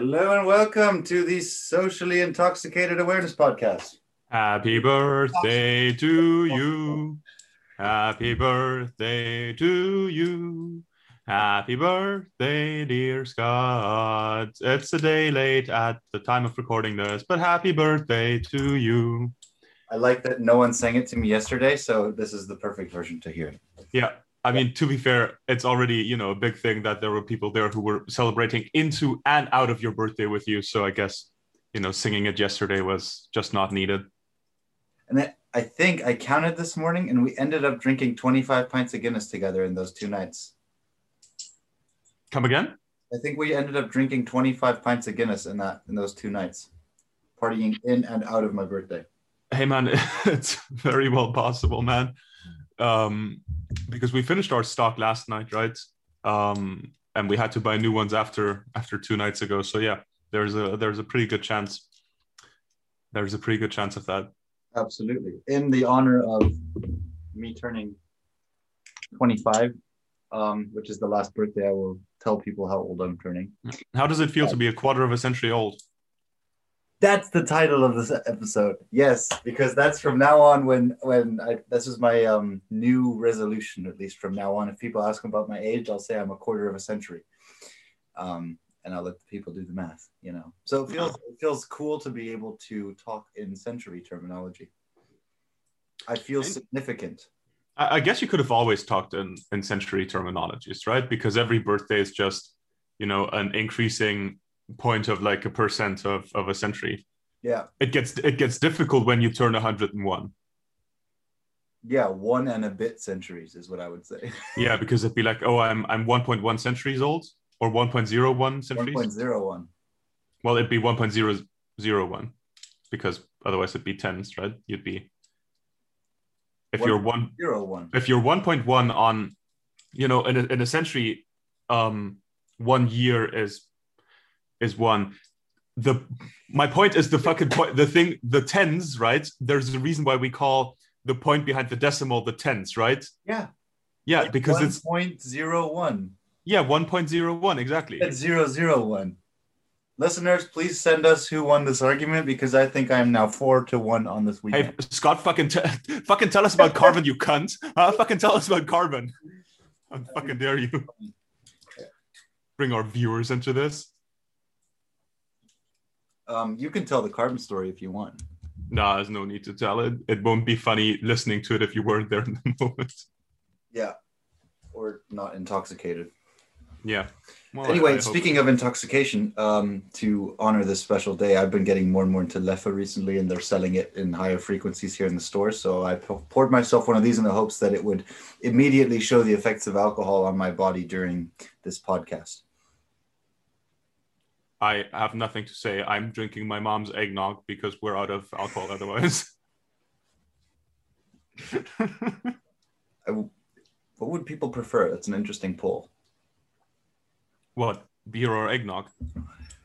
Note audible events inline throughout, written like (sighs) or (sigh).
Hello and welcome to the Socially Intoxicated Awareness Podcast. Happy birthday to you. Happy birthday to you. Happy birthday, dear Scott. It's a day late at the time of recording this, but happy birthday to you. I like that no one sang it to me yesterday, so this is the perfect version to hear. Yeah. I mean, to be fair, it's already, you know, a big thing that there were people there who were celebrating into and out of your birthday with you. So I guess, you know, singing it yesterday was just not needed. And then I think I counted this morning and we ended up drinking 25 pints of Guinness together in those two nights. Come again? I think we ended up drinking 25 pints of Guinness in that in those two nights, partying in and out of my birthday. Hey man, (laughs) it's very well possible, man. Um, because we finished our stock last night, right? Um, and we had to buy new ones after after two nights ago. So yeah, there's a there's a pretty good chance. There's a pretty good chance of that. Absolutely. In the honor of me turning 25, um, which is the last birthday, I will tell people how old I'm turning. How does it feel to be a quarter of a century old? That's the title of this episode. Yes, because that's from now on when when I this is my um new resolution at least from now on. If people ask about my age, I'll say I'm a quarter of a century. Um and I'll let the people do the math, you know. So it feels it feels cool to be able to talk in century terminology. I feel significant. I I guess you could have always talked in, in century terminologies, right? Because every birthday is just, you know, an increasing point of like a percent of, of a century. Yeah. It gets it gets difficult when you turn 101. Yeah, one and a bit centuries is what I would say. (laughs) Yeah, because it'd be like, oh, I'm I'm 1.1 centuries old or 1.01 centuries. 1.01. Well, it'd be 1.001 because otherwise it'd be tens, right? You'd be if you're one 1.01. if you're 1.1 on you know in a, in a century um one year is is one the my point is the fucking point the thing the tens right there's a reason why we call the point behind the decimal the tens right Yeah. yeah because it's 1.01. yeah 1.01 exactly It's zero zero one. Listeners, please send us who won this argument because I think I am now four to one on this week. hey scott fucking t- (laughs) fucking tell us about carbon you cunt huh? fucking tell us about carbon how fucking dare you (laughs) bring our viewers into this Um, you can tell the carbon story if you want. Nah, there's no need to tell it. It won't be funny listening to it if you weren't there in the (laughs) moment. Yeah. Or not intoxicated. Yeah. Well, anyway, I hope- speaking of intoxication, um, to honor this special day, I've been getting more and more into Leffe recently, and they're selling it in higher frequencies here in the store. So I poured myself one of these in the hopes that it would immediately show the effects of alcohol on my body during this podcast. I have nothing to say. I'm drinking my mom's eggnog because we're out of alcohol (laughs) otherwise. W (laughs) what would people prefer? That's an interesting poll. what? Beer or eggnog?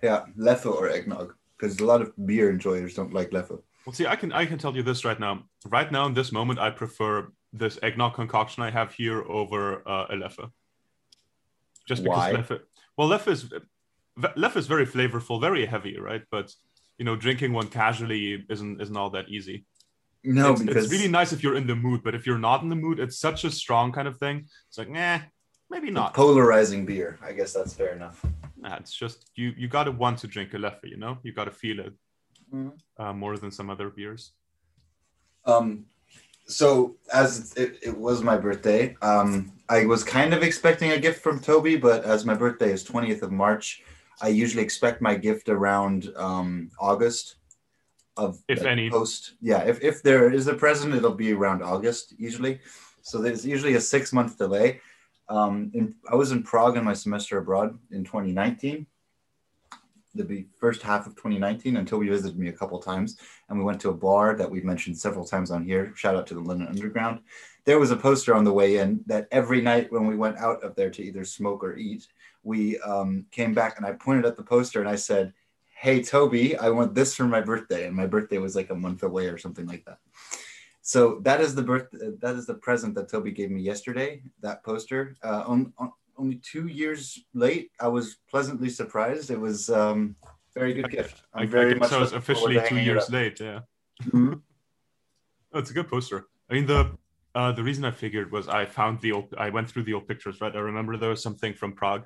Yeah, Leffe or eggnog, because a lot of beer enjoyers don't like Leffe. Well, see, I can I can tell you this right now. Right now, in this moment, I prefer this eggnog concoction I have here over uh, a Leffe. Just because Why? Leffe. Well, Leffe is Leffe is very flavorful, very heavy, right? But you know, drinking one casually isn't isn't all that easy. No, it's, because it's really nice if you're in the mood, but if you're not in the mood, it's such a strong kind of thing. It's like, nah, maybe not. polarizing beer. I guess that's fair enough. Nah, it's just you. You gotta want to drink a Leffe, you know. You gotta feel it Mhm. uh, more than some other beers. Um, so as it, it was my birthday, um, I was kind of expecting a gift from Toby, but as my birthday is 20th of March, I usually expect my gift around um, August of If like, any. post. Yeah, if, if there is a present, it'll be around August usually. So there's usually a six month delay. Um, in, I was in Prague in my semester abroad in 2019, the first half of 2019, until we visited me a couple times and we went to a bar that we've mentioned several times on here. Shout out to the London Underground. There was a poster on the way in that every night when we went out of there to either smoke or eat, we um, came back and I pointed at the poster and I said, "Hey Toby, I want this for my birthday." And my birthday was like a month away or something like that. So that is the birth. That is the present that Toby gave me yesterday. That poster. Uh, on, on only two years late. I was pleasantly surprised. It was um, very good gift. I'm I, very I I was looking forward officially two years late. Yeah. Mhm. Oh, it's a good poster. I mean, the uh, the reason I figured was I found the old. I went through the old pictures. Right. I remember there was something from Prague,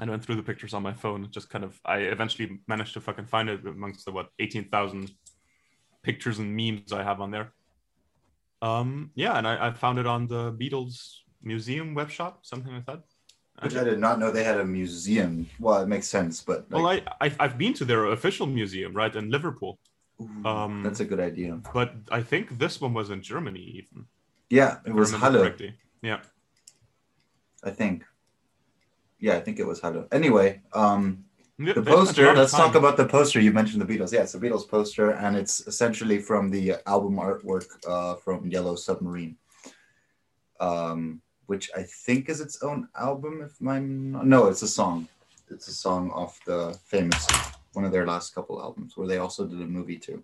and I went through the pictures on my phone. Just kind of. I eventually managed to fucking find it amongst the what eighteen thousand pictures and memes I have on there. Um. Yeah, and I, I found it on the Beatles museum web shop, something like that. Which I did not know they had a museum. Well, it makes sense, but like, Well, I, I I've been to their official museum, right, in Liverpool, ooh, um, that's a good idea. but I think this one was in Germany, even. Yeah, it was Halle, correctly. Yeah. I think. Yeah, I think it was Halle. Anyway, um, the a poster. Let's talk about the poster. You mentioned the Beatles. Yeah, it's the Beatles poster, and it's essentially from the album artwork uh, from Yellow Submarine, um, which I think is its own album. If my no, it's a song. It's a song off the famous one of their last couple albums, where they also did a movie too.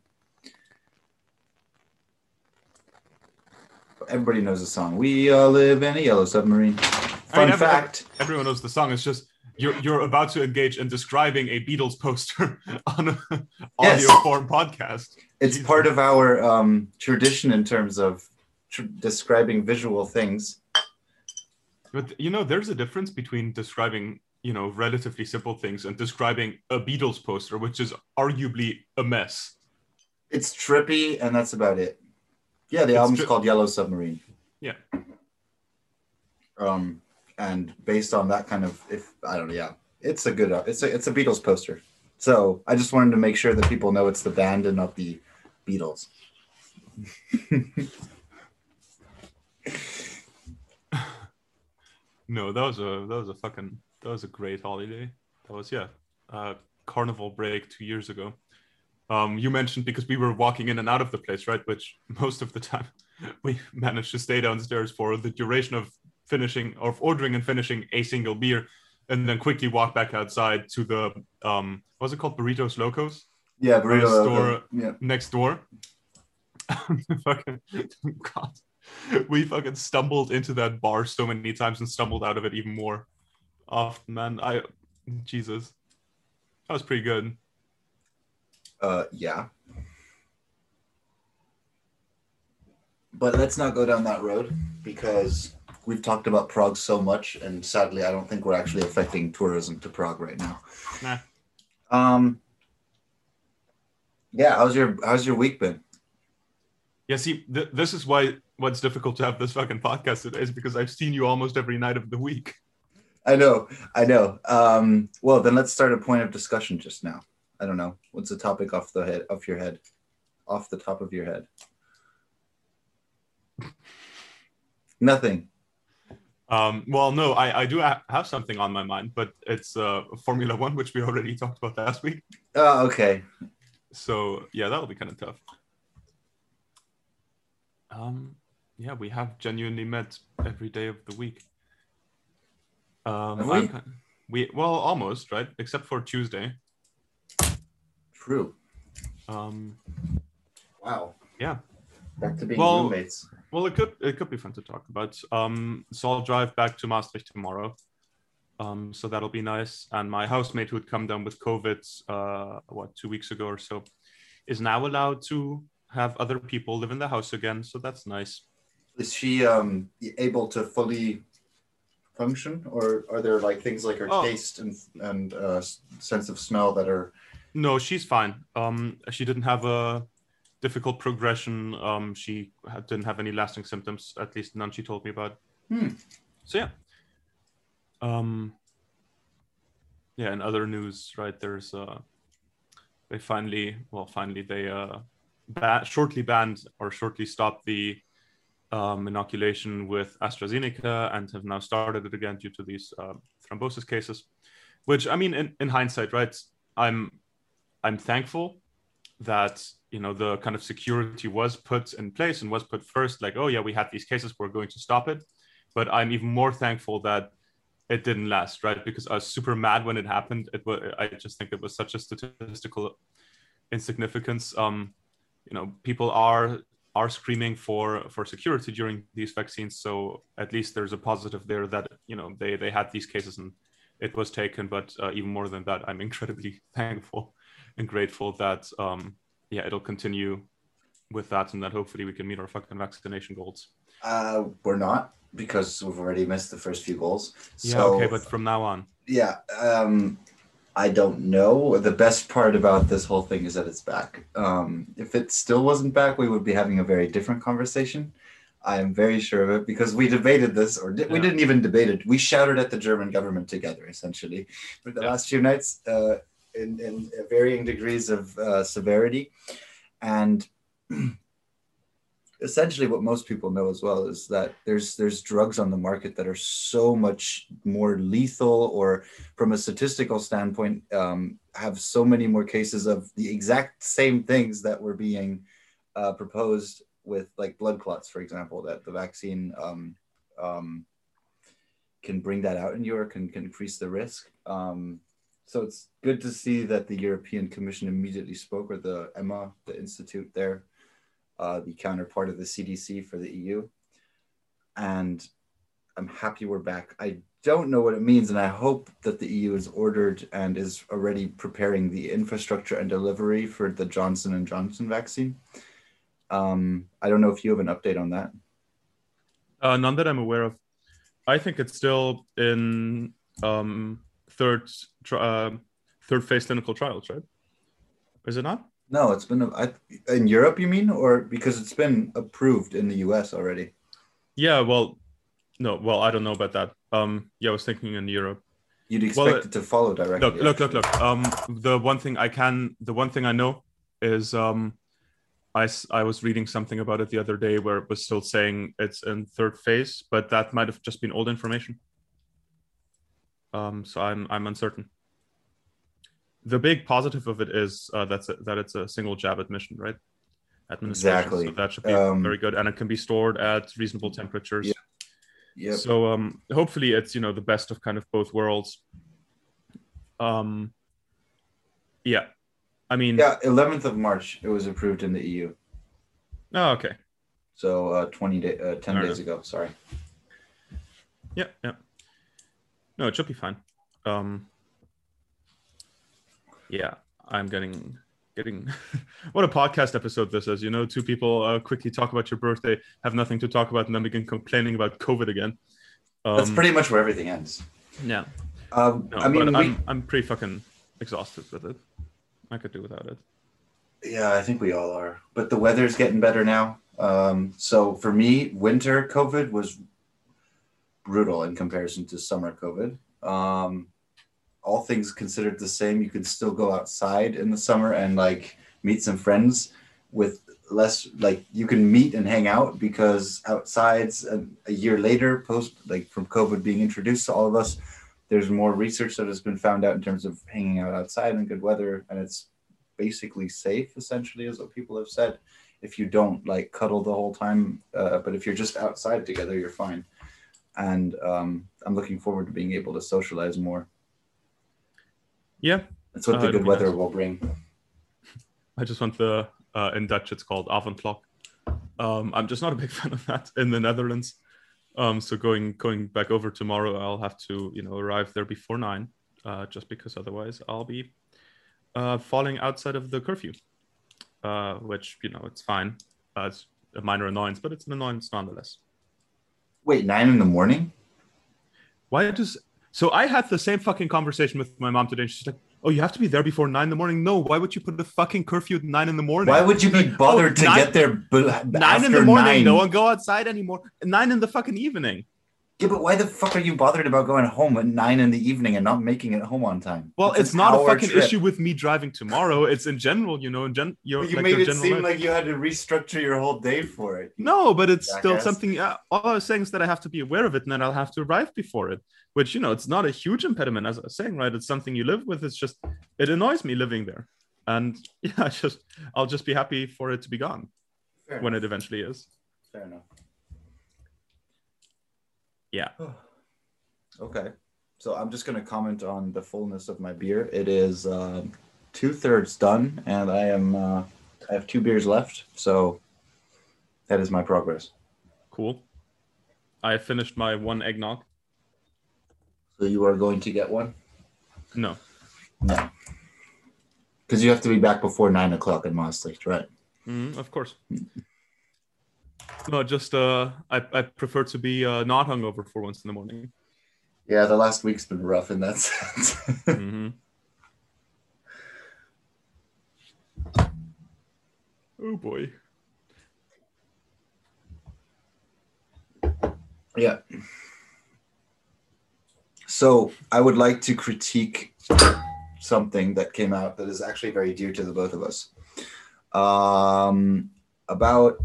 Everybody knows the song. We all live in a yellow submarine. Fun every- fact. Everyone knows the song. It's just you're you're about to engage in describing a Beatles poster (laughs) on a Yes. audio form podcast. it's Jesus. part of our um, tradition in terms of tr- describing visual things. But you know, there's a difference between describing you know relatively simple things and describing a Beatles poster, which is arguably a mess. It's trippy, and that's about it. Yeah, the It's album's tri- called Yellow Submarine. Yeah. Um, and based on that kind of, if I don't know, yeah, it's a good, it's a it's a Beatles poster. So I just wanted to make sure that people know it's the band and not the Beatles. (laughs) No, that was a that was a fucking that was a great holiday. That was yeah, uh, carnival break two years ago. Um, you mentioned because we were walking in and out of the place, right? Which most of the time (laughs) we managed to stay downstairs for the duration of finishing or ordering and finishing a single beer, and then quickly walk back outside to the um, what's it called, Burritos Locos Yeah, burrito. store- yeah, next door. (laughs) fucking God, we fucking stumbled into that bar so many times and stumbled out of it even more often. Man, I Jesus, that was pretty good. uh, yeah. But let's not go down that road because we've talked about Prague so much, and sadly, I don't think we're actually affecting tourism to Prague right now. Nah. Um. Yeah, how's your how's your week been? Yeah, see, th- this is why what's difficult to have this fucking podcast today is because I've seen you almost every night of the week. I know, I know. Um, well, then let's start a point of discussion just now. I don't know. What's the topic off the head off your head? Off the top of your head. (laughs) Nothing. Um, well, no, I, I do ha- have something on my mind, but it's uh, Formula One, which we already (laughs) talked about last week. Oh, okay. So yeah, that'll be kind of tough. Um, yeah, we have genuinely met every day of the week. Um, Have I'm we? we well almost right, except for Tuesday. True. Um, Wow. Yeah. Back to being Well- roommates. well, it could it could be fun to talk about. Um, so I'll drive back to Maastricht tomorrow. Um, so that'll be nice. And my housemate who had come down with COVID, uh, what two weeks ago or so, is now allowed to have other people live in the house again. So that's nice. Is she um able to fully function, or are there like things like her Oh. taste and and uh, sense of smell that are? No, she's fine. Um, she didn't have a difficult progression. Um, she had, didn't have any lasting symptoms, at least none she told me about. Hmm. So yeah. Um. Yeah, in other news, right? There's uh, they finally, well, finally they uh, ba- shortly banned or shortly stopped the um, inoculation with AstraZeneca and have now started it again due to these uh, thrombosis cases. Which I mean, in, in hindsight, right? I'm I'm thankful that you know the kind of security was put in place and was put first. Like, oh yeah, we had these cases, we're going to stop it. But I'm even more thankful that it didn't last, right? Because I was super mad when it happened. It was I just think it was such a statistical insignificance. Um, you know, people are are screaming for for security during these vaccines. So at least there's a positive there that you know they they had these cases and it was taken. But uh, even more than that, I'm incredibly (laughs) thankful and grateful that um, yeah it'll continue with that and that hopefully we can meet our fucking vaccination goals. Uh, we're not because we've already missed the first few goals. Yeah, okay, but from now on, yeah, um, I don't know. The best part about this whole thing is that it's back. Um, if it still wasn't back, we would be having a very different conversation. I am very sure of it because we debated this, or di- we didn't even debate it. We shouted at the German government together, essentially, for the Yeah. last few nights uh, in, in varying degrees of uh, severity. And (clears throat) essentially what most people know as well is that there's there's drugs on the market that are so much more lethal or from a statistical standpoint um, have so many more cases of the exact same things that were being uh, proposed with like blood clots for example that the vaccine um, um, can bring that out in you or can, can increase the risk um, so it's good to see that the european commission immediately spoke or the EMA the institute there uh, the counterpart of the CDC for the EU. And I'm happy we're back. I don't know what it means, and I hope that the EU is ordered and is already preparing the infrastructure and delivery for the Johnson and Johnson vaccine. Um, I don't know if you have an update on that. uh, none that I'm aware of. I think it's still in um, third uh, third phase clinical trials, right? Is it not? No, it's been I, in Europe. You mean, or because it's been approved in the US already? Yeah. Well, no. Well, I don't know about that. Um, yeah, I was thinking in Europe. You'd Well, expect it to follow directly. Look, look, look, look. Um, the one thing I can, the one thing I know is, um, I, I was reading something about it the other day where it was still saying it's in third phase, but that might have just been old information. Um, so I'm I'm uncertain. The big positive of it is uh, that's a, that it's a single jab admission, right? Administration. Exactly. So that should be Um, very good, and it can be stored at reasonable temperatures. Yeah. Yep. So um, hopefully it's you know the best of kind of both worlds. Um, yeah, I mean, Yeah, 11th of March, it was approved in the EU. oh, okay, So uh, 20 day, uh, 10 Fair days ago. Sorry. yeah, yeah. No, it should be fine. Um, yeah, I'm getting getting. (laughs) what a podcast episode this is! You know, two people uh, quickly talk about your birthday, have nothing to talk about, and then begin complaining about COVID again. Um, That's pretty much where everything ends. yeah. Um, No, I mean, we... I'm I'm pretty fucking exhausted with it. I could do without it. yeah, I think we all are. But the weather's getting better now. Um, so for me, winter COVID was brutal in comparison to summer COVID. Um, all things considered the same, you could still go outside in the summer and like meet some friends with less like you can meet and hang out because outsides a, a year later post like from covid being introduced to all of us there's more research that has been found out in terms of hanging out outside in good weather and it's basically safe essentially is what people have said if you don't like cuddle the whole time uh, but if you're just outside together you're fine and um, i'm looking forward to being able to socialize more Yeah, that's what Uh, the good weather nice. will bring I just want the uh, in Dutch it's called avondklok. Um, I'm just not a big (laughs) fan of that in the Netherlands. Um, so going going back over tomorrow, I'll have to you know arrive there before nine, uh, just because otherwise I'll be uh, falling outside of the curfew. Uh, which you know it's fine. Uh, it's a minor annoyance, but it's an annoyance nonetheless. Wait nine in the morning Why does so? I had the same fucking conversation with my mom today. And she's like, "Oh, you have to be there before nine in the morning." No, why would you put a fucking curfew at nine in the morning? why would you be bothered oh, to nine- get there b- nine in the morning. nine? No one go outside anymore. Nine in the fucking evening. Yeah, but why the fuck are you bothered about going home at nine in the evening and not making it home on time? Well, an it's not a fucking trip. issue with me driving tomorrow. It's in general, you know, in gen. Your, you like made your it seem life. like you had to restructure your whole day for it. No, but it's still Jackass. something. Uh, all I was saying is that I have to be aware of it, and then I'll have to arrive before it. Which you know, it's not a huge impediment, as I was saying, right? It's something you live with. It's just it annoys me living there, and (laughs) yeah, I just I'll just be happy for it to be gone Fair when enough. it eventually is. Fair enough. Yeah. okay. So I'm just going to comment on the fullness of my beer. It is um, two thirds done, and I am uh, I have two beers left. So that is my progress. Cool. I finished my one eggnog. So you are going to get one? No. No. Because you have to be back before nine o'clock in Maastricht, right? Mm, of course. No, just uh, I, I prefer to be uh, not hungover for once in the morning. Yeah, the last week's been rough in that (laughs) sense. mm-hmm. Oh boy. yeah. So I would like to critique something that came out that is actually very dear to the both of us. Um, about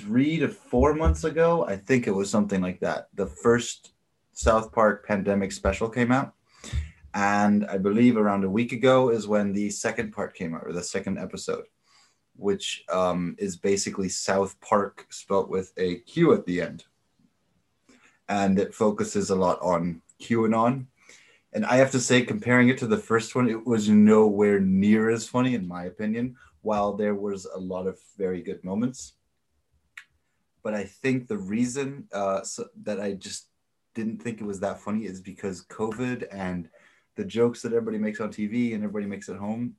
three to four months ago, I think it was something like that. The first South Park pandemic special came out. And I believe around a week ago is when the second part came out, or the second episode, which um, is basically South Park spelt with a Q at the end. And it focuses a lot on QAnon. And I have to say, comparing it to the first one, it was nowhere near as funny, in my opinion, while there was a lot of very good moments. But I think the reason uh, so that I just didn't think it was that funny is because COVID and the jokes that everybody makes on TV and everybody makes at home,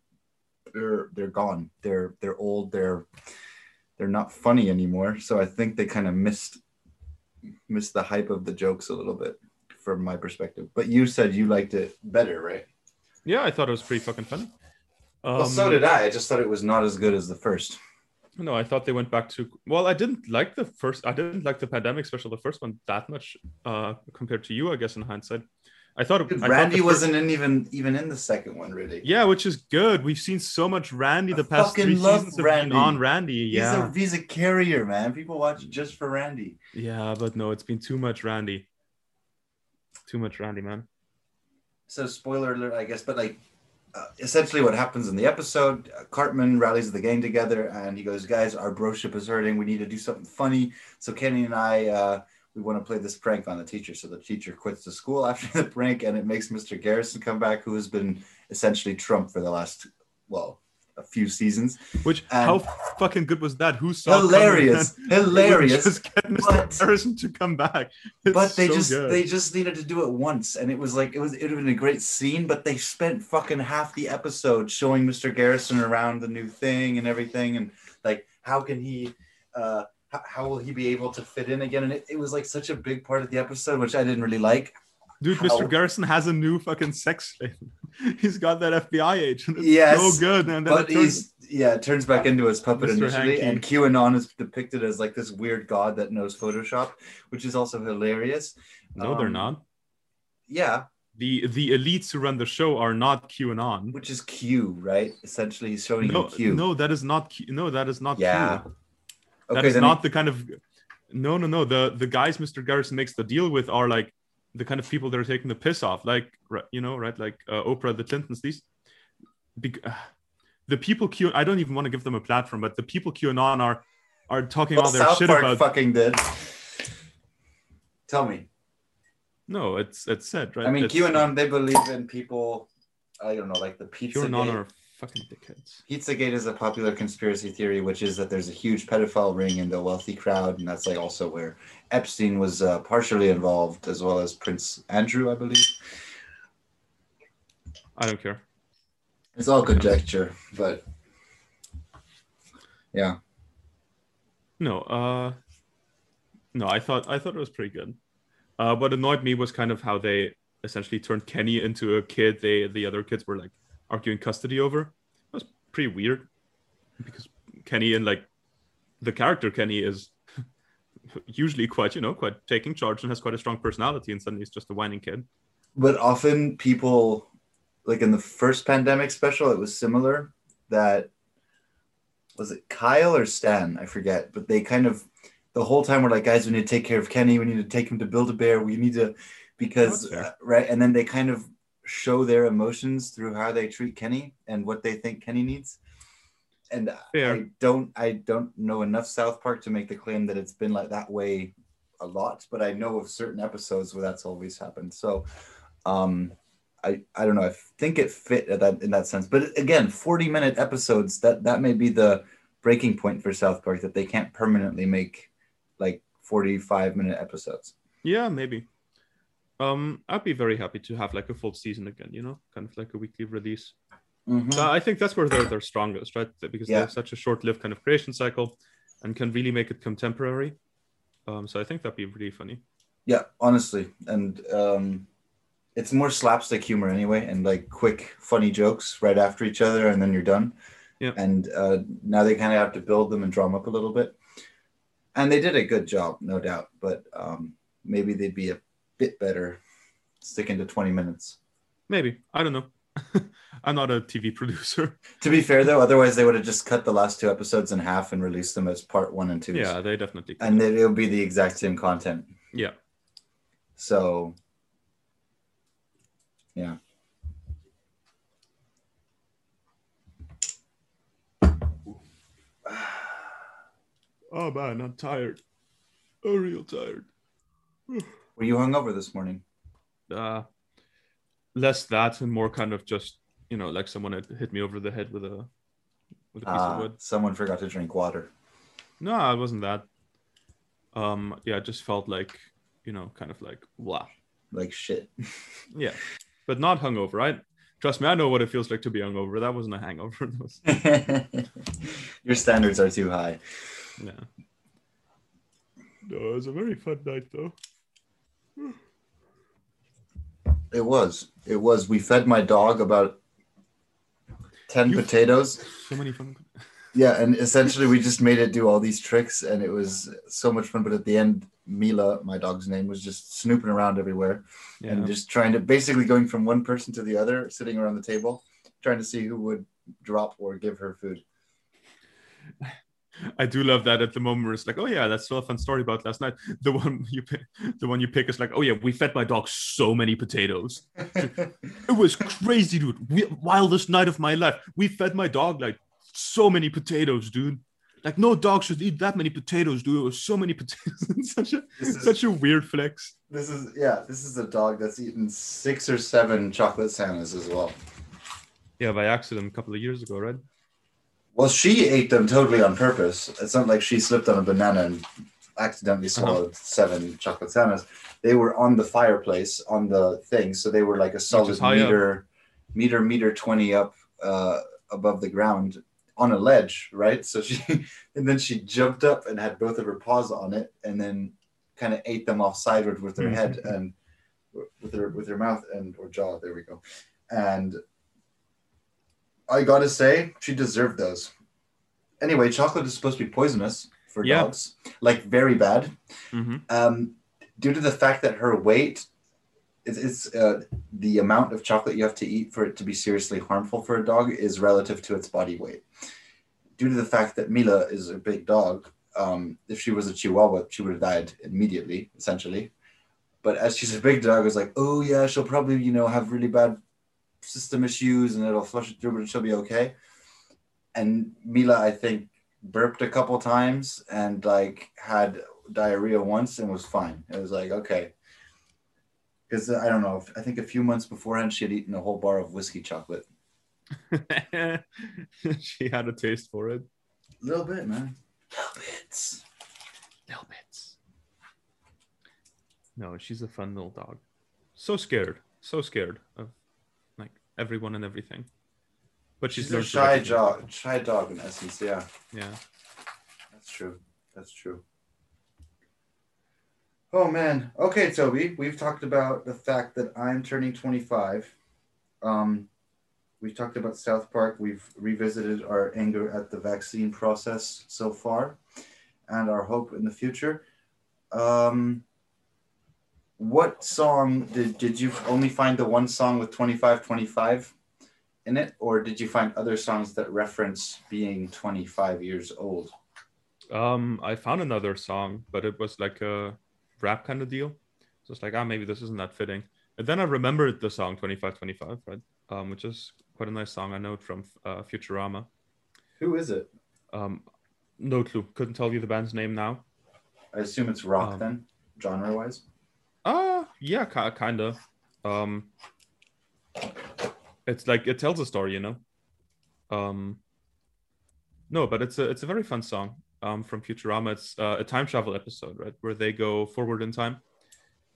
they're they're gone. They're they're old. They're they're not funny anymore. So I think they kind of missed missed the hype of the jokes a little bit from my perspective. But you said you liked it better, right? Yeah, I thought it was pretty fucking funny. Um, well, so did I. I just thought it was not as good as the first. No, I thought they went back to. Well, I didn't like the first. I didn't like the pandemic special, the first one, that much uh, compared to you, I guess, in hindsight. I thought Dude, I thought Randy first- wasn't in even even in the second one, really. Yeah, which is good. We've seen so much Randy I the past fucking three love seasons Randy. on Randy. He's, Yeah, a, he's a carrier, man. People watch just for Randy. yeah, but no, it's been too much Randy. Too much Randy, man. So, spoiler alert, I guess, but like uh, essentially what happens in the episode uh, Cartman rallies the gang together and he goes, Guys, our broship is hurting. We need to do something funny. So, Kenny and I, uh, we want to play this prank on the teacher. So, the teacher quits the school (laughs) after the prank and it makes Mr. Garrison come back, who has been essentially Trump for the last, well, a few seasons. Which how fucking good was that? Who saw Hilarious. (laughs) Hilarious. Just get Mr. But- Garrison to come back. It's but they so just good. they just needed to do it once and it was like it was it would have been a great scene but they spent fucking half the episode showing mr garrison around the new thing and everything and like how can he uh how, how will he be able to fit in again and it, it was like such a big part of the episode which i didn't really like Dude, how- Mr. Garrison has a new fucking sex slave. (laughs) He's got that FBI agent. It's Yes, so good. And then but turns- he's yeah it turns back into his puppet Mr. initially Hankey. and qanon is depicted as like this weird god that knows photoshop which is also hilarious no, they're um, not. yeah The the elites who run the show are not QAnon. which is q right essentially he's showing No, you q no, that is not Q. No, that is not yeah Q. That is not the kind of. No, no, no. The the guys Mr. Garrison makes the deal with are like the kind of people that are taking the piss off, like you know, right, like uh, Oprah, the Clintons. These, bec- uh, (sighs) the people Q. I don't even want to give them a platform, but the people QAnon are are talking Well, all their South shit Park about. fucking did. Tell me. No, it's it's said right. I mean, It's- QAnon, they believe in people. I don't know, like the Pizza QAnon are fucking dickheads. Pizzagate is a popular conspiracy theory, which is that there's a huge pedophile ring in the wealthy crowd, and that's like also where Epstein was uh, partially involved, as well as Prince Andrew, I believe. I don't care. It's all conjecture, but yeah, No, uh, no, I thought I thought it was pretty good. Uh, what annoyed me was kind of how they essentially turned Kenny into a kid. They the other kids were like arguing custody over. It was pretty weird because Kenny and like the character Kenny is (laughs) usually quite you know quite taking charge and has quite a strong personality, and suddenly he's just a whining kid. but often people, like in the first pandemic special, it was similar. That was it Kyle or Stan? I forget, but they kind of the whole time were like, guys, we need to take care of Kenny. We need to take him to Build a Bear. We need to because uh, right, and then they kind of show their emotions through how they treat Kenny and what they think Kenny needs. And Fair. I don't, I don't know enough South Park to make the claim that it's been like that way a lot, but I know of certain episodes where that's always happened. So, um, I, I don't know. I think it fit at that in that sense. But again, 40 minute episodes that that may be the breaking point for South Park that they can't permanently make like 45 minute episodes. Yeah, maybe. Um, I'd be very happy to have like a full season again. You know, kind of like a weekly release. Mhm. Uh, I think that's where they're they're strongest, right? Because they have such a short-lived kind of creation cycle, and can really make it contemporary. Um, so I think that'd be really funny. Yeah, honestly, and um, it's more slapstick humor anyway, and like quick, funny jokes right after each other, and then you're done. Yeah. And uh, now they kind of have to build them and draw them up a little bit, and they did a good job, no doubt. But um, maybe they'd be a bit better sticking to 20 minutes. Maybe I don't know. I'm not a TV producer. To be fair, though, otherwise they would have just cut the last two episodes in half and released them as part one and two. yeah, they definitely. could. and then it'll be the exact same content. yeah, So, yeah. Oh man, I'm tired. Oh, real tired. Were you hungover this morning? Uh, less that and more kind of just you know like someone had hit me over the head with a with a piece Ah, of wood. someone forgot to drink water. No, it wasn't that. Um, yeah, it just felt like you know, kind of like wow. Like shit. (laughs) Yeah, but not hungover, right? Trust me, I know what it feels like to be hungover. That wasn't a hangover. (laughs) Was, (laughs) Your standards are too high. yeah. No, it was a very fun night though. It was. It was. We fed my dog about 10 You- potatoes. So many fun. Yeah, and essentially we just made it do all these tricks and it was so much fun. But at the end, Mila, my dog's name, was just snooping around everywhere Yeah. and just trying to basically going from one person to the other, sitting around the table, trying to see who would drop or give her food. I do love that at the moment where it's like, oh yeah, that's still a fun story about last night. The one (laughs) you pick, the one you pick is like, oh yeah, we fed my dog so many potatoes. (laughs) It was crazy, dude. We, wildest night of my life. We fed my dog like so many potatoes, dude. Like no dog should eat that many potatoes, dude. It was so many (laughs) potatoes. Such a is- such a weird flex. This is yeah. This is a dog that's eaten six or seven chocolate Santas as well. Yeah, by accident a couple of years ago, right? Well, she ate them totally on purpose. It's not like she slipped on a banana and accidentally swallowed seven chocolate Santas. They were on the fireplace on the thing, so they were like a solid high up. meter, meter, meter twenty up uh, above the ground on a ledge, right? So she (laughs) and then she jumped up and had both of her paws on it, and then kind of ate them off sideward with her head and with her with her mouth and or jaw. There we go, and I gotta say, she deserved those. Anyway, chocolate is supposed to be poisonous for Yeah. dogs, like very bad. Mm-hmm. Um, due to the fact that her weight, is, it's uh, the amount of chocolate you have to eat for it to be seriously harmful for a dog is relative to its body weight. Due to the fact that Mila is a big dog, um, if she was a Chihuahua, she would have died immediately, essentially. But as she's a big dog, it's like, oh yeah, she'll probably you know have really bad system issues and it'll flush it through, but she'll be okay. And Mila, I think, burped a couple times and like had diarrhea once and was fine. It was like okay, because I don't know. I think a few months beforehand she had eaten a whole bar of whiskey chocolate. (laughs) she had a taste for it. A little bit, man. Little bits. Little bits. No, she's a fun little dog. So scared, so scared of like everyone and everything. But she's She's a shy dog. Shy dog in essence. Yeah. Yeah. that's true. That's true. Oh man. Okay, Toby. We've talked about the fact that I'm turning 25. Um, we've talked about South Park. We've revisited our anger at the vaccine process so far, and our hope in the future. Um, what song did did you only find the one song with 25 25 in it, or did you find other songs that reference being 25 years old? Um, I found another song, but it was like a rap kind of deal. So it's like, ah, maybe this isn't that fitting. And then I remembered the song 2525, right? Um, which is quite a nice song. I know it from uh, Futurama. Who is it? Um, no clue. Couldn't tell you the band's name now. I assume it's rock Um, then, genre wise. Uh yeah, ki- kind of. Um, it's like it tells a story, you know. Um, no, but it's a it's a very fun song um, from Futurama. It's uh, a time travel episode, right, where they go forward in time,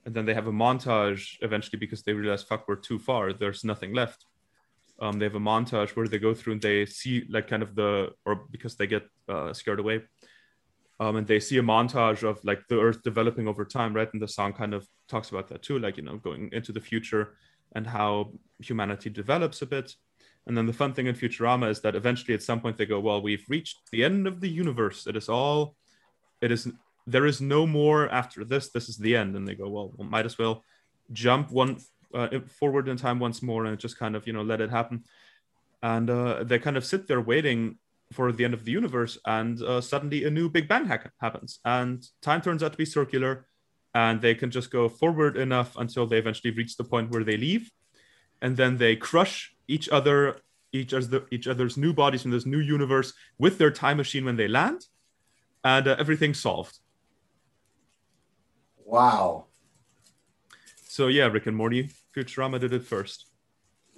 and then they have a montage eventually because they realize fuck we're too far. There's nothing left. Um, they have a montage where they go through and they see like kind of the or because they get uh, scared away. Um, and they see a montage of like the Earth developing over time, right? And the song kind of talks about that too, like you know, going into the future and how humanity develops a bit. And then the fun thing in Futurama is that eventually at some point they go, well, we've reached the end of the universe. It is all, it is, there is no more after this. This is the end. And they go, well, we might as well jump one uh, forward in time once more and just kind of, you know, let it happen. And uh, they kind of sit there waiting for the end of the universe. And uh, suddenly a new Big Bang ha- happens. And time turns out to be circular. And they can just go forward enough until they eventually reach the point where they leave. And then they crush each other each other each other's new bodies from this new universe with their time machine when they land and uh, everything's solved wow so yeah rick and morty futurama did it first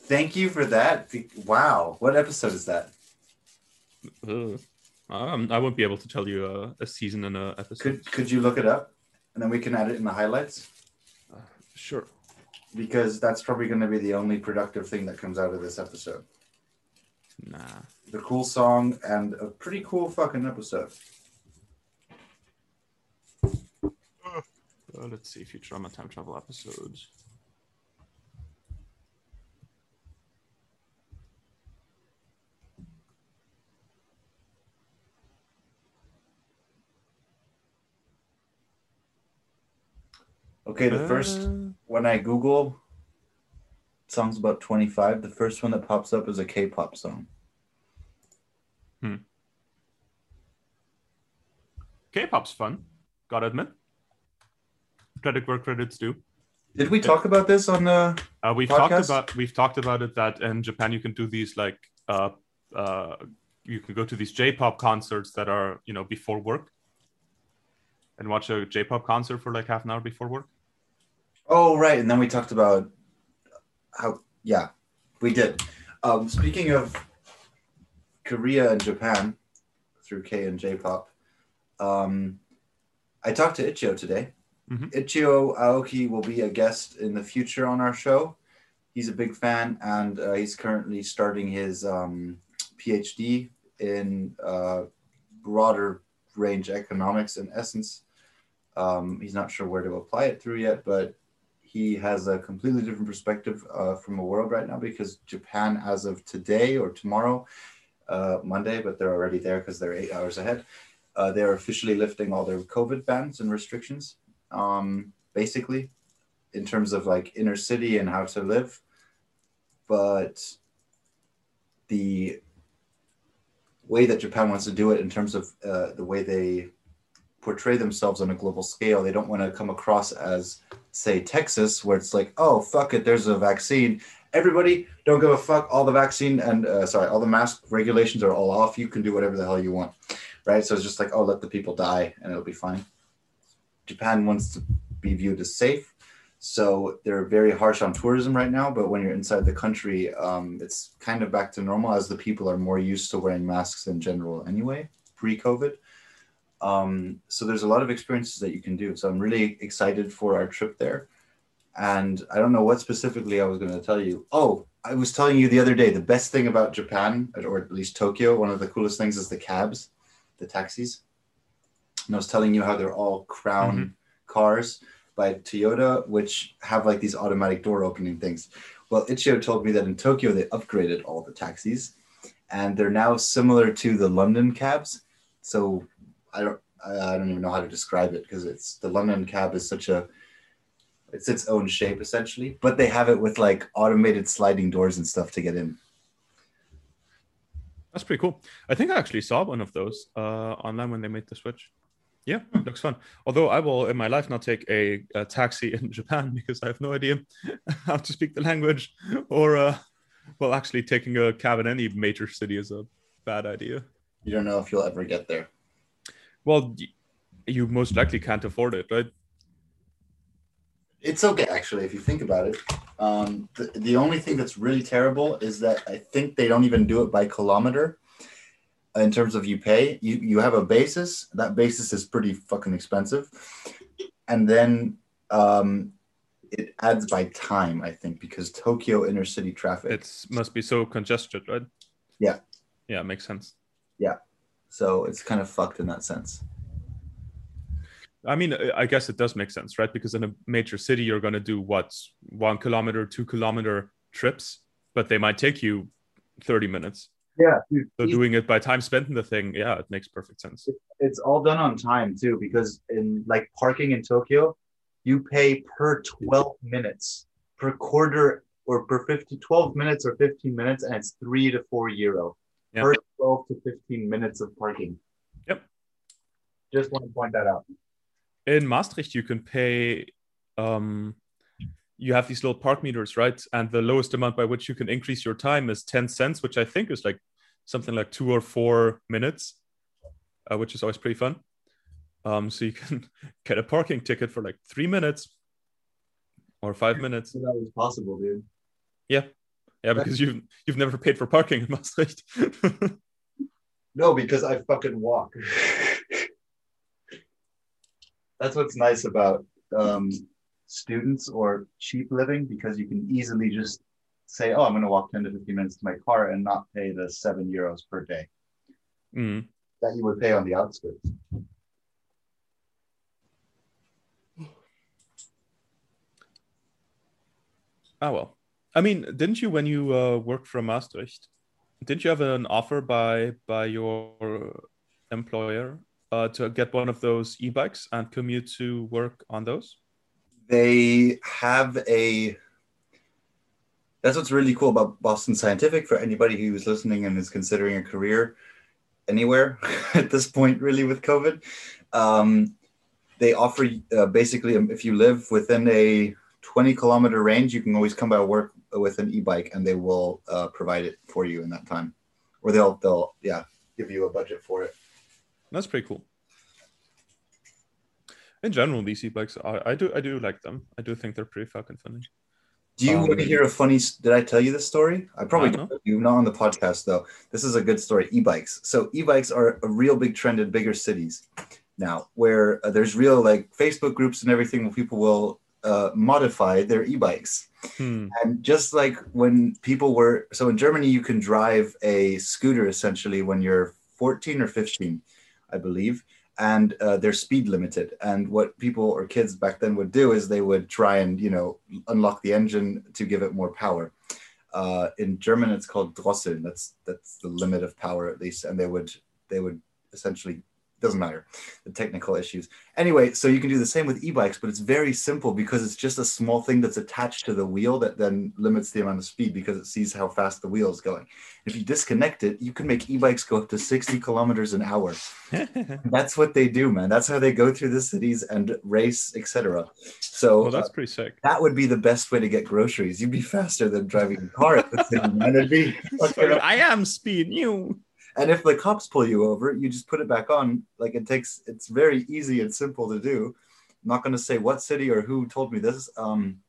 thank you for that wow what episode is that uh, um, i won't be able to tell you uh, a season and a episode could, could you look it up and then we can add it in the highlights uh, sure because that's probably going to be the only productive thing that comes out of this episode. Nah. The cool song and a pretty cool fucking episode. Uh, let's see, Futurama time travel episodes. Okay, the first uh. when I Google songs about 25, the first one that pops up is a K-pop song. Hmm. K-pop's fun, gotta admit. Credit where credit's due. Did we talk about this on the? Uh, we've podcast? talked about we've talked about it that in Japan you can do these like uh, uh, you can go to these J-pop concerts that are you know before work, and watch a J-pop concert for like half an hour before work. Oh right, and then we talked about how yeah, we did. Um, speaking of Korea and Japan through K and J pop, um, I talked to Ichio today. Mm-hmm. Ichio Aoki will be a guest in the future on our show. He's a big fan, and uh, he's currently starting his um, PhD in uh, broader range economics. In essence, um, he's not sure where to apply it through yet, but he has a completely different perspective uh, from the world right now because Japan, as of today or tomorrow, uh, Monday, but they're already there because they're eight hours ahead. Uh, they're officially lifting all their COVID bans and restrictions, um, basically, in terms of like inner city and how to live. But the way that Japan wants to do it in terms of uh, the way they portray themselves on a global scale. They don't want to come across as, say, Texas, where it's like, oh, fuck it, there's a vaccine. Everybody, don't give a fuck. All the vaccine and, uh, sorry, all the mask regulations are all off. You can do whatever the hell you want. Right. So it's just like, oh, let the people die and it'll be fine. Japan wants to be viewed as safe. So they're very harsh on tourism right now. But when you're inside the country, um, it's kind of back to normal as the people are more used to wearing masks in general anyway, pre COVID. Um, so there's a lot of experiences that you can do. So I'm really excited for our trip there. And I don't know what specifically I was going to tell you. Oh, I was telling you the other day the best thing about Japan, or at least Tokyo, one of the coolest things is the cabs, the taxis. And I was telling you how they're all crown mm-hmm. cars by Toyota, which have like these automatic door opening things. Well, Ichio told me that in Tokyo they upgraded all the taxis and they're now similar to the London cabs. So I don't I don't even know how to describe it because it's the London cab is such a it's its own shape essentially, but they have it with like automated sliding doors and stuff to get in. That's pretty cool. I think I actually saw one of those uh, online when they made the switch. Yeah, hmm. looks fun. Although I will in my life not take a, a, taxi (laughs) in Japan because I have no idea (laughs) how to speak the language, or uh, well, actually taking a cab in any major city is a bad idea. You don't know if you'll ever get there. Well, you most likely can't afford it, right? It's okay, actually, if you think about it. Um, the, the only thing that's really terrible is that I think they don't even do it by kilometer. in terms of you pay. You you have a basis. That basis is pretty fucking expensive, and then um, it adds by time. I think because Tokyo inner city traffic. It must be so congested, right? Yeah. Yeah, makes sense. So it's kind of fucked in that sense. I mean, I guess it does make sense, right? Because in a major city, you're going to do what one kilometer, two kilometer trips, but they might take you 30 minutes. Yeah, So doing it by time spent in the thing, yeah, it makes perfect sense. it's all done on time too because in like parking in tokyo you pay per 12 minutes per quarter or per 50 12 minutes or 15 minutes and it's 3 to 4 euro Yeah. per 12 to 15 minutes of parking Yep. just want to point that out In Maastricht, you can pay. Um, you have these little park meters, right? And the lowest amount by which you can increase your time is 10 cents, which I think is like something like two or four minutes, uh, which is always pretty fun. Um, so you can (laughs) get a parking ticket for like three minutes or five minutes. that was possible dude Yeah, because you've you've never paid for parking in Maastricht. (laughs) no because i fucking walk that's what's nice about um, students or cheap living because you can easily just say oh i'm going to walk 10 to 15 minutes to my car and not pay the seven euros per day Mm. that you would pay on the outskirts. Ah well. I mean, didn't you when you uh, worked from Maastricht? Didn't you have an offer by by your employer uh, to get one of those e-bikes and commute to work on those? They have a. That's what's really cool about Boston Scientific for anybody who's listening and is considering a career anywhere (laughs) at this point, really, with COVID. Um, they offer uh, basically, um, if you live within a 20 kilometer range, you can always come by work with an e bike and they will uh, provide it for you in that time. Or they'll, they'll, yeah, give you a budget for it. That's pretty cool. In general, these e-bikes, I, I do I do like them. I do think they're pretty fucking funny. Do you Um, want to hear a funny? Did I tell you this story? I probably I told you, not on the podcast though. This is a good story. E-bikes. So e-bikes are a real big trend in bigger cities now, where uh, there's real like Facebook groups and everything where people will uh, modify their e-bikes. Hmm. And just like when people were, so in Germany, you can drive a scooter essentially when you're 14 or 15, I believe, and uh, they're speed limited. And what people or kids back then would do is they would try and, you know, unlock the engine to give it more power. Uh, in German, it's called Drosseln. That's that's the limit of power at least. And they would they would essentially doesn't matter. The technical issues. Anyway so you can do the same with e-bikes but it's very simple because it's just a small thing that's attached to the wheel that then limits the amount of speed because it sees how fast the wheel is going. If you disconnect it you can make e-bikes go up to 60 kilometers an hour. (laughs) That's what they do man. That's how they go through the cities and race etc so well, uh, that's pretty sick. that would be the best way to get groceries. You'd be faster than driving a car at the city man. It'd be (laughs) Sorry, I am speed. You. And if the cops pull you over, you just put it back on. Like it takes, it's very easy and simple to do. I'm not going to say what city or who told me this. Um,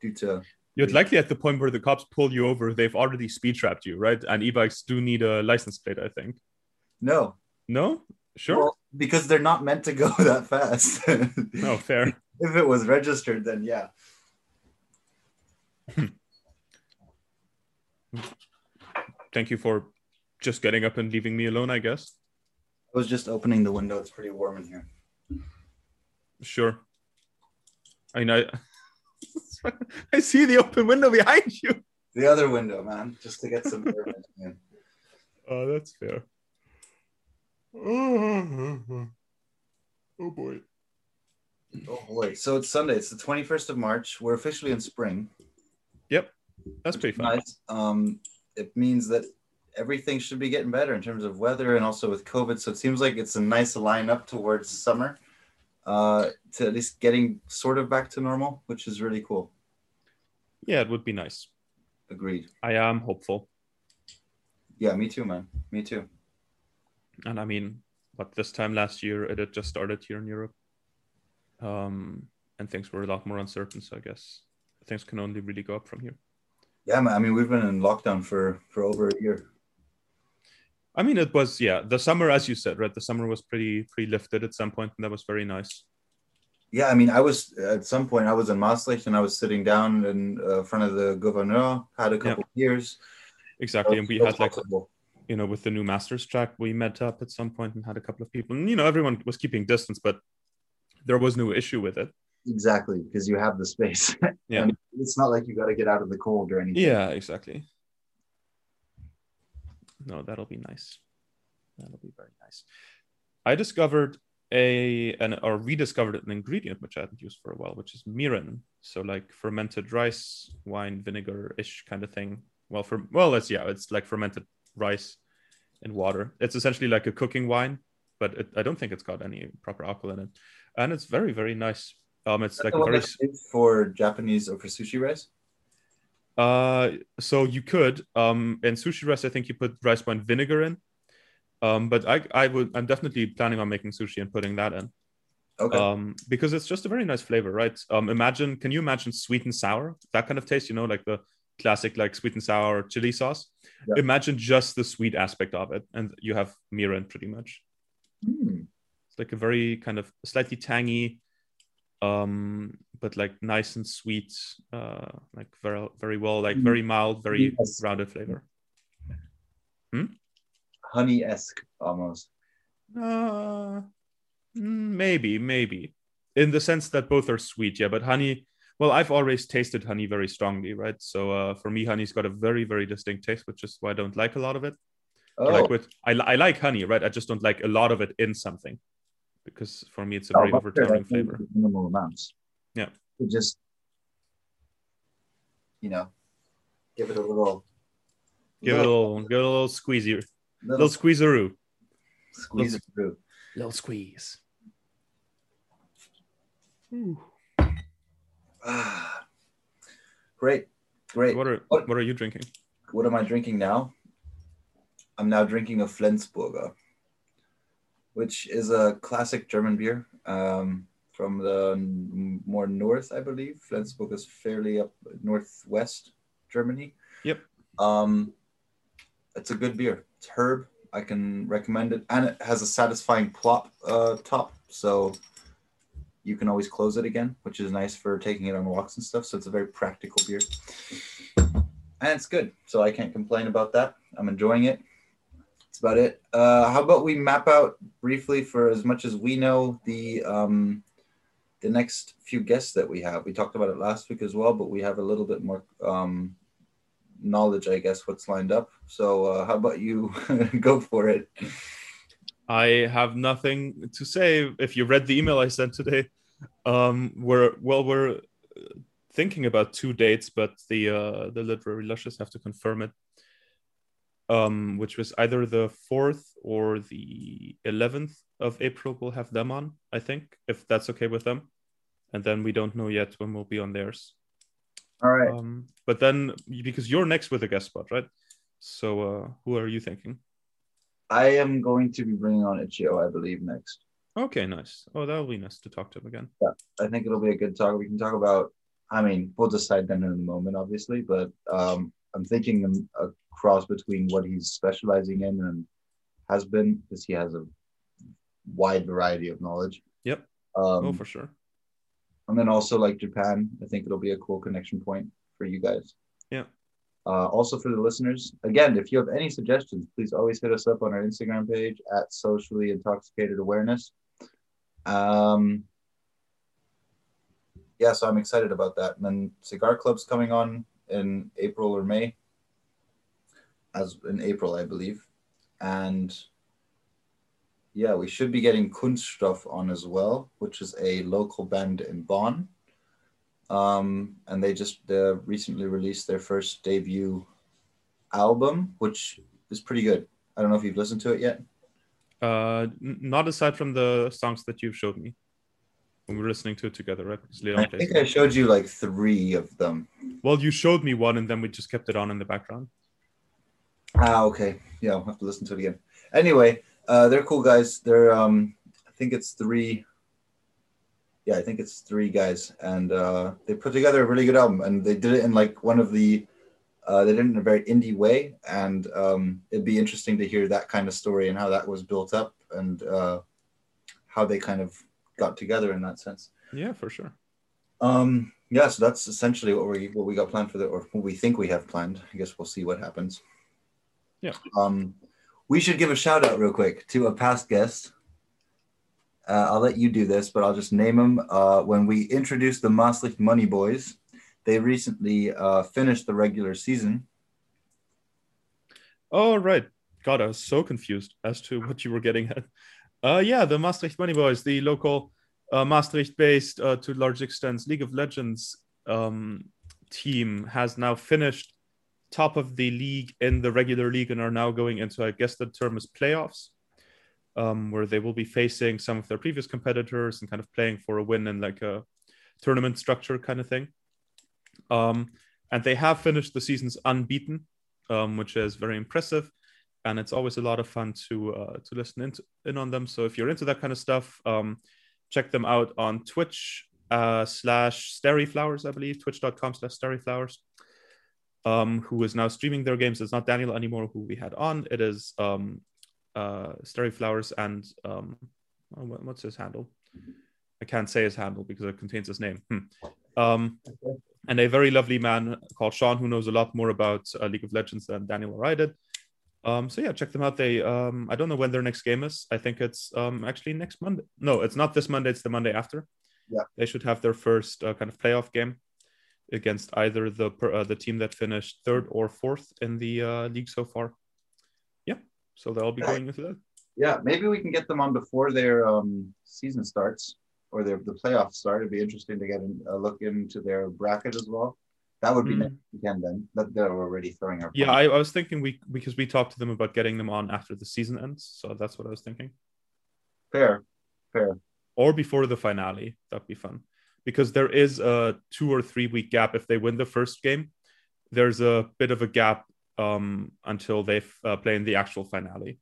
due to you're likely at the point where the cops pull you over, they've already speed trapped you, right? And e-bikes do need a license plate, I think. no, No, sure. Well, because they're not meant to go (laughs) that fast. no, fair. (laughs) if it was registered, then yeah. (laughs) Thank you for just getting up and leaving me alone. I guess. I was just opening the window. It's pretty warm in here. Sure. I mean, I (laughs) I see the open window behind you. The other window, man, just to get some air in. (laughs) Oh, that's fair. Oh boy. Oh boy! So it's Sunday. It's the 21st of March. We're officially in spring. Yep. That's pretty fun. nice. Um, it means that everything should be getting better in terms of weather and also with COVID. So it seems like it's a nice line up towards summer, uh, to at least getting sort of back to normal, which is really cool. Yeah, it would be nice. Agreed. I am hopeful. Yeah, me too, man. Me too. And I mean, but this time last year it had just started here in Europe. Um, and things were a lot more uncertain. So I guess things can only really go up from here. Yeah, man. I mean, we've been in lockdown for for over a year. I mean, it was yeah. The summer, as you said, right? The summer was pretty pretty lifted at some point, and that was very nice. Yeah, I mean, I was at some point I was in Maastricht and I was sitting down in uh, front of the governor, had a couple Yeah. years. Exactly, and we had like you know with the new masters track, we met up at some point and had a couple of people, and you know everyone was keeping distance, but there was no issue with it. exactly because you have the space. (laughs) Yeah. And it's not like you got to get out of the cold or anything. Yeah, exactly. No, that'll be nice. That'll be very nice. I discovered a an or rediscovered an ingredient which I hadn't used for a while, which is mirin. So like fermented rice, wine, vinegar ish kind of thing. Well, for well, it's yeah, it's like fermented rice and water. It's essentially like a cooking wine, but it, I don't think it's got any proper alcohol in it, and it's very very nice. Um, it's like a very that's for Japanese or for sushi rice. Uh, so you could um in sushi rice, I think you put rice wine vinegar in. Um, but I I would I'm definitely planning on making sushi and putting that in. Okay. Um, because it's just a very nice flavor, right? Um, imagine can you imagine sweet and sour that kind of taste? You know, like the classic like sweet and sour chili sauce. Yeah. Imagine just the sweet aspect of it, and you have mirin pretty much. Hmm. It's like a very kind of slightly tangy, um, but like nice and sweet, uh, like very very well, like Mm. very mild, very Yes. rounded flavor. Honey esque almost. Uh, mm, maybe, maybe, in the sense that both are sweet, yeah. But honey, well, I've always tasted honey very strongly, right? So uh, for me, honey's got a very, very distinct taste, which is why I don't like a lot of it. Oh, Like with, I, I like honey, right? I just don't like a lot of it in something, because for me, it's a Oh, very but sure, overtowering I think flavor. Minimal amounts. Yeah. To just, you know, give it a little. Give it a little, give it a little squeezy, little little squeezeroo, squeeze it through. little squeeze. Ah, (sighs) great, great. What are What- what are you drinking? What am I drinking now? I'm now drinking a Flensburger, which is a classic German beer um, from the more north, I believe. Flensburg is fairly up northwest Germany. Yep. Um, it's a good beer. It's herb. I can recommend it, and it has a satisfying plop uh, top, so you can always close it again, which is nice for taking it on walks and stuff. So it's a very practical beer, and it's good. So I can't complain about that. I'm enjoying it. About it. Uh, how about we map out briefly for as much as we know the um, the next few guests that we have. We talked about it last week as well, but we have a little bit more um, knowledge, I guess, what's lined up. So uh, how about you (laughs) go for it? I have nothing to say. If you read the email I sent today, um, we're well, we're uh, thinking about two dates, but the uh, the literary lushes have to confirm it. Um, which was either the fourth or the eleventh of April. We'll have them on, I think, if that's okay with them. And then we don't know yet when we'll be on theirs. All right. Um, but then because you're next with a guest spot, right? So uh, who are you thinking? I am going to be bringing on Ichio, I believe, next. Okay, nice. Oh, that'll be nice to talk to him again. I think it'll be a good talk. We can talk about. I mean, we'll decide then in a moment, obviously, but um, I'm thinking a cross between what he's specializing in and has been, because he has a wide variety of knowledge. Yep. Um, oh, for sure. and then also like Japan, I think it'll be a cool connection point for you guys. Yeah. Uh, also for the listeners, again, if you have any suggestions, please always hit us up on our Instagram page at socially intoxicated awareness. Um, yeah, so I'm excited about that. And then Cigar Club's coming on in April or May, as in April, I believe. And yeah, we should be getting Kunststoff on as well, which is a local band in Bonn. Um, and they just uh, recently released their first debut album, which is pretty good. I don't know if you've listened to it yet. Uh, n- not aside from the songs that you've showed me when we were listening to it together, right? I think. I showed you like three of them. Well, you showed me one, and then we just kept it on in the background. Ah, okay. Yeah, I'll have to listen to it again. Anyway, uh, they're cool guys. They're um, I think it's three. Yeah, I think it's three guys, and uh, they put together a really good album, and they did it in like one of the Uh, they did it in a very indie way, and um, it'd be interesting to hear that kind of story and how that was built up and uh, how they kind of got together in that sense. Yeah, for sure. Um, yeah, so that's essentially what we what we got planned for the or what we think we have planned. I guess we'll see what happens. Yeah. Um, we should give a shout out real quick to a past guest. Uh, I'll let you do this, but I'll just name them. Uh, when we introduced the Maastricht Money Boys, they recently uh, finished the regular season. Oh right, God, I was so confused as to what you were getting at. Uh, yeah, the Maastricht Money Boys, the local uh, Maastricht-based, uh, to large extent, League of Legends um, team has now finished top of the league in the regular league and are now going into, I guess the term is playoffs, um, where they will be facing some of their previous competitors and kind of playing for a win in like a tournament structure kind of thing. Um, and they have finished the seasons unbeaten, um, which is very impressive. And it's always a lot of fun to uh, to listen in, in on them. So if you're into that kind of stuff, um, check them out on Twitch uh, slash Starryflowers, I believe, twitch.com slash Starryflowers, um, who is now streaming their games. It's not Daniel anymore, who we had on. It is um, uh, Starryflowers and um, oh, what's his handle? I can't say his handle because it contains his name. Hmm. Um, and a very lovely man called Sean, who knows a lot more about uh, League of Legends than Daniel or I did. Um, so yeah, check them out. They um, I don't know when their next game is. I think it's um, actually next Monday. No, it's not this Monday. It's the Monday after. Yeah, they should have their first uh, kind of playoff game against either the uh, the team that finished third or fourth in the uh, league so far. Yeah, so they'll be going into that. Yeah, maybe we can get them on before their um, season starts or their the playoffs start. It'd be interesting to get a look into their bracket as well. That would be mm. next weekend then. That they're already throwing our. Yeah, I, I, was thinking we because we talked to them about getting them on after the season ends, so that's what I was thinking. Fair, fair. Or before the finale, that'd be fun, because there is a two or three week gap if they win the first game. There's a bit of a gap um, until they uh, play in the actual finale.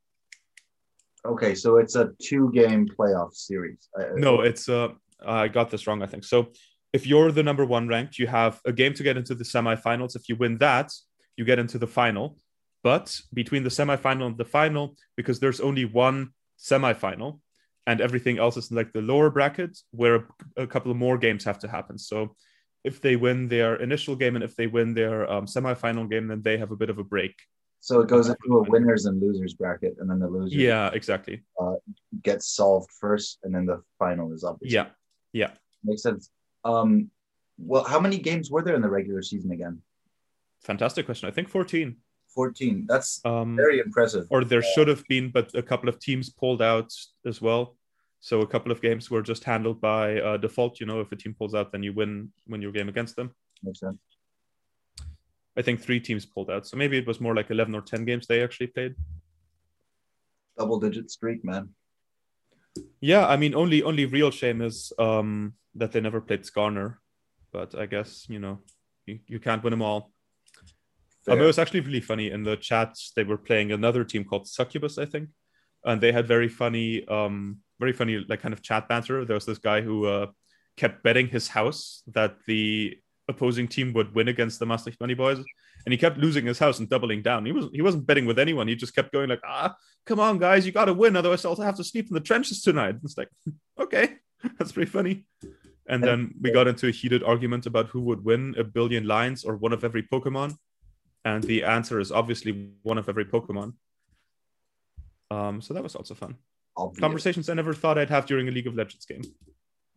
Okay, so it's a two game playoff series. No, it's uh, I got this wrong. I think so if you're the number one ranked, you have a game to get into the semifinals. If you win that, you get into the final. But between the semifinal and the final, because there's only one semifinal and everything else is like the lower bracket, where a couple of more games have to happen. So if they win their initial game and if they win their um, semifinal game, then they have a bit of a break. So it goes into a winners and losers bracket, and then the losers. Yeah, exactly. Uh, gets solved first, and then the final is obviously. Yeah, yeah, makes sense. Um, well, how many games were there in the regular season again? Fantastic question. I think 14. 14. That's um, very impressive. Or there should have been, but a couple of teams pulled out as well. So a couple of games were just handled by uh, default. You know, if a team pulls out, then you win win your game against them. Makes sense. I think three teams pulled out, so maybe it was more like eleven or ten games they actually played. Double digit streak, man. Yeah, I mean, only only real shame is um, that they never played Skarner, but I guess you know you, you can't win them all. Um, it was actually really funny in the chats. They were playing another team called Succubus, I think, and they had very funny, um, very funny like kind of chat banter. There was this guy who uh, kept betting his house that the opposing team would win against the Maastricht Money Boys, and he kept losing his house and doubling down. He was he wasn't betting with anyone. He just kept going like, ah, come on, guys, you got to win, otherwise I'll have to sleep in the trenches tonight. It's like, (laughs) okay, (laughs) that's pretty funny. And then we got into a heated argument about who would win a billion lines or one of every Pokemon. And the answer is obviously one of every Pokemon. Um, so that was also fun. Obvious. Conversations I never thought I'd have during a League of Legends game.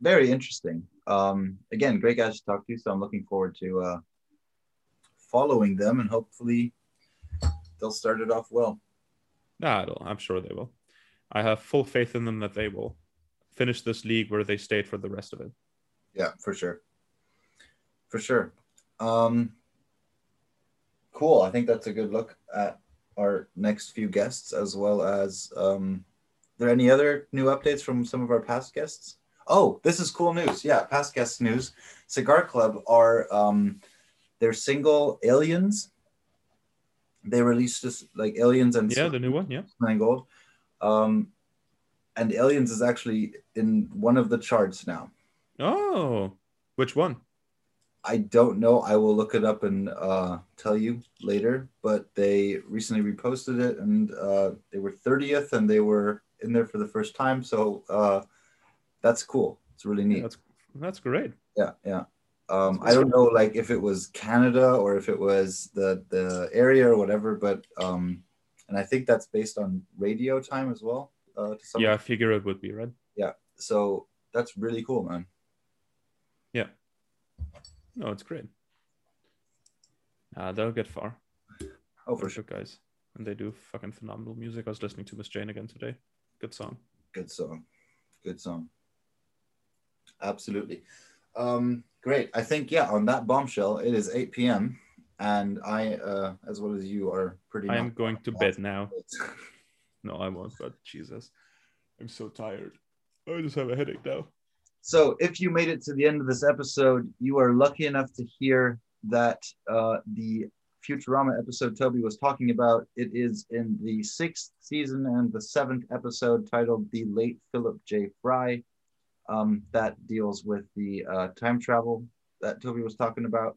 Very interesting. Um, again, great guys to talk to. So I'm looking forward to uh, following them and hopefully they'll start it off well. Nah, I'm sure they will. I have full faith in them that they will finish this league where they stayed for the rest of it. Yeah, for sure. For sure. Um, cool. I think that's a good look at our next few guests, as well as um, there any other new updates from some of our past guests? Oh, this is cool news. Yeah, past guest news. Cigar Club are um, their single Aliens. They released this like Aliens and yeah, the new one, yeah, Nine Gold. Um, and Aliens is actually in one of the charts now. Oh, which one? I don't know. I will look it up and uh, tell you later. But they recently reposted it, and uh, they were 30th, and they were in there for the first time. So uh, that's cool. It's really neat. Yeah, that's that's great. Yeah, yeah. Um, I don't know, like if it was Canada or if it was the the area or whatever, but um, and I think that's based on radio time as well. Uh, to some Yeah, I figure it would be right. Yeah, so that's really cool, man. No, it's great. Uh, they'll get far. Oh, for sure, guys. And they do fucking phenomenal music. I was listening to Miss Jane again today. Good song. Good song. Good song. Absolutely. Um, great. I think yeah. On that bombshell, it is 8 p.m. and I, uh, as well as you, are pretty. I am going to bed now. (laughs) No, I won't, but Jesus. I'm so tired. I just have a headache now. So, if you made it to the end of this episode, you are lucky enough to hear that uh, the Futurama episode Toby was talking about. It is in the sixth season and the seventh episode titled "The Late Philip J. Fry." Um, that deals with the uh, time travel that Toby was talking about,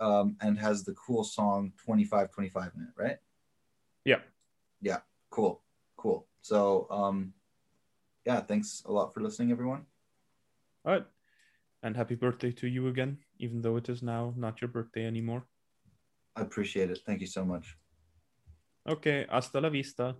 um, and has the cool song "25 25" in it, right? Yeah. Yeah. Cool. Cool. So, um, yeah. Thanks a lot for listening, everyone. All right. And happy birthday to you again, even though it is now not your birthday anymore. I appreciate it. Thank you so much. Okay, hasta la vista.